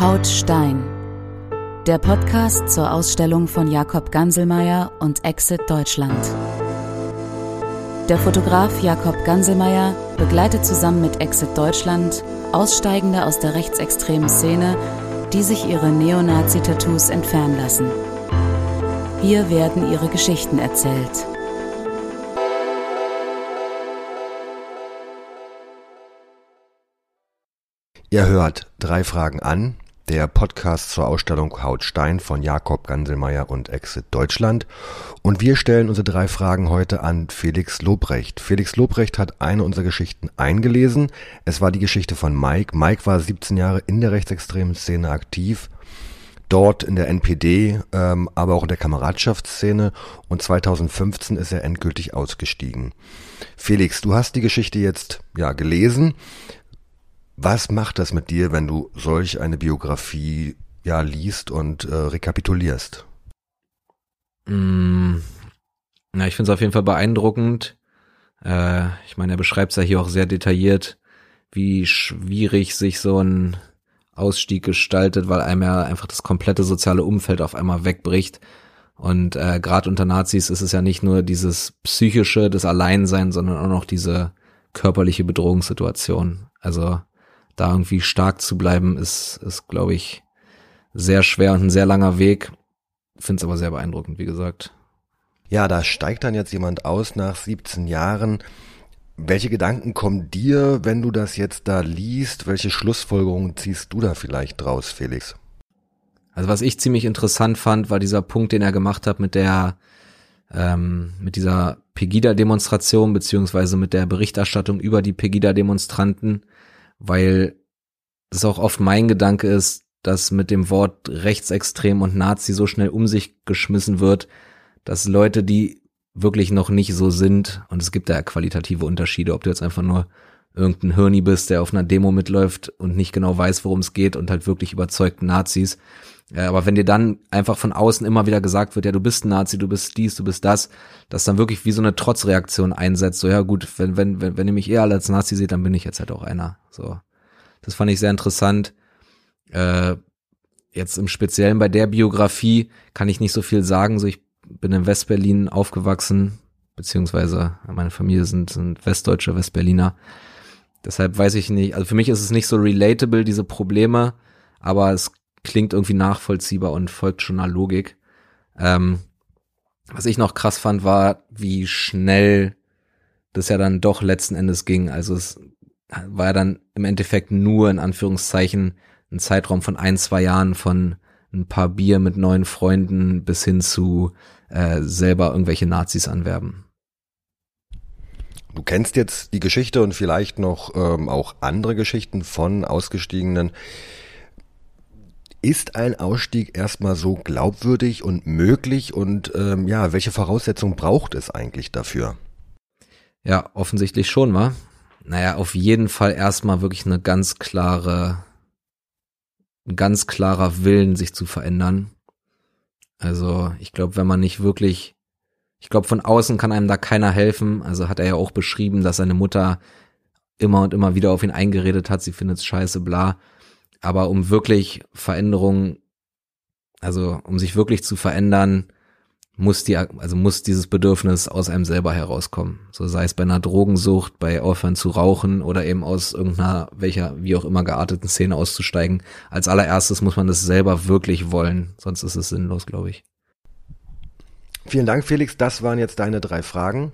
Haut Stein. Der Podcast zur Ausstellung von Jakob Ganselmeier und Exit Deutschland. Der Fotograf Jakob Ganselmeier begleitet zusammen mit Exit Deutschland Aussteigende aus der rechtsextremen Szene, die sich ihre Neonazi-Tattoos entfernen lassen. Hier werden ihre Geschichten erzählt. Ihr hört drei Fragen an, der Podcast zur Ausstellung Haut Stein von Jakob Ganselmeier und Exit Deutschland. Und wir stellen unsere drei Fragen heute an Felix Lobrecht. Felix Lobrecht hat eine unserer Geschichten eingelesen. Es war die Geschichte von Mike. Mike war 17 Jahre in der rechtsextremen Szene aktiv. Dort in der NPD, ähm, aber auch in der Kameradschaftsszene. Und 2015 ist er endgültig ausgestiegen. Felix, du hast die Geschichte jetzt ja gelesen. Was macht das mit dir, wenn du solch eine Biografie ja liest und äh, rekapitulierst? Mm, na, ich finde es auf jeden Fall beeindruckend. Äh, ich meine, er beschreibt es ja hier auch sehr detailliert, wie schwierig sich so ein Ausstieg gestaltet, weil einem ja einfach das komplette soziale Umfeld auf einmal wegbricht. Und äh, gerade unter Nazis ist es ja nicht nur dieses psychische, das Alleinsein, sondern auch noch diese körperliche Bedrohungssituation. Also da irgendwie stark zu bleiben, ist, ist glaube ich, sehr schwer und ein sehr langer Weg. Finde es aber sehr beeindruckend, wie gesagt. Ja, da steigt dann jetzt jemand aus nach 17 Jahren. Welche Gedanken kommen dir, wenn du das jetzt da liest? Welche Schlussfolgerungen ziehst du da vielleicht draus, Felix? Also was ich ziemlich interessant fand, war dieser Punkt, den er gemacht hat mit der ähm, mit dieser Pegida-Demonstration beziehungsweise mit der Berichterstattung über die Pegida-Demonstranten weil das auch oft mein Gedanke ist, dass mit dem Wort rechtsextrem und Nazi so schnell um sich geschmissen wird, dass Leute, die wirklich noch nicht so sind, und es gibt da qualitative Unterschiede, ob du jetzt einfach nur irgendein Hirni bist, der auf einer Demo mitläuft und nicht genau weiß, worum es geht und halt wirklich überzeugten Nazis. Aber wenn dir dann einfach von außen immer wieder gesagt wird, ja, du bist ein Nazi, du bist dies, du bist das, dass dann wirklich wie so eine Trotzreaktion einsetzt, so ja gut, wenn, wenn, wenn, wenn ihr mich eher als Nazi seht, dann bin ich jetzt halt auch einer. So. Das fand ich sehr interessant. Äh, jetzt im Speziellen bei der Biografie kann ich nicht so viel sagen. So, ich bin in Westberlin aufgewachsen, beziehungsweise meine Familie sind, sind westdeutsche Westberliner. Deshalb weiß ich nicht, also für mich ist es nicht so relatable, diese Probleme, aber es klingt irgendwie nachvollziehbar und folgt schon einer Logik. Ähm, was ich noch krass fand, war, wie schnell das ja dann doch letzten Endes ging. Also es war ja dann im Endeffekt nur in Anführungszeichen ein Zeitraum von ein, zwei Jahren von ein paar Bier mit neuen Freunden bis hin zu äh, selber irgendwelche Nazis anwerben. Du kennst jetzt die Geschichte und vielleicht noch ähm, auch andere Geschichten von Ausgestiegenen. Ist ein Ausstieg erstmal so glaubwürdig und möglich und ähm, ja, welche Voraussetzungen braucht es eigentlich dafür? Ja, offensichtlich schon, wa? Naja, auf jeden Fall erstmal wirklich eine ganz klare, ein ganz klarer Willen, sich zu verändern. Also ich glaube, wenn man nicht wirklich, ich glaube, von außen kann einem da keiner helfen. Also hat er ja auch beschrieben, dass seine Mutter immer und immer wieder auf ihn eingeredet hat, sie findet es scheiße, bla. Aber um wirklich Veränderungen, also um sich wirklich zu verändern, muss die, also muss dieses Bedürfnis aus einem selber herauskommen. So sei es bei einer Drogensucht, bei Aufhören zu rauchen oder eben aus irgendeiner, welcher, wie auch immer gearteten Szene auszusteigen. Als allererstes muss man das selber wirklich wollen, sonst ist es sinnlos, glaube ich. Vielen Dank, Felix. Das waren jetzt deine drei Fragen.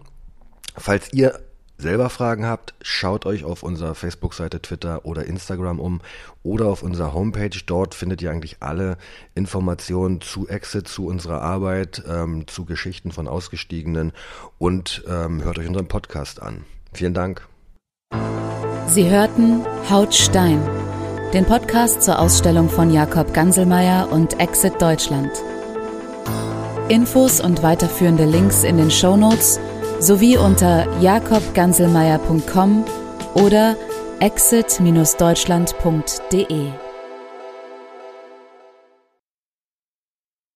Falls ihr selber Fragen habt, schaut euch auf unserer Facebook-Seite, Twitter oder Instagram um oder auf unserer Homepage. Dort findet ihr eigentlich alle Informationen zu Exit, zu unserer Arbeit, ähm, zu Geschichten von Ausgestiegenen und ähm, hört euch unseren Podcast an. Vielen Dank. Sie hörten Haut Stein, den Podcast zur Ausstellung von Jakob Ganselmeier und Exit Deutschland. Infos und weiterführende Links in den Show Notes sowie unter jakobganselmeier.com oder exit-deutschland.de.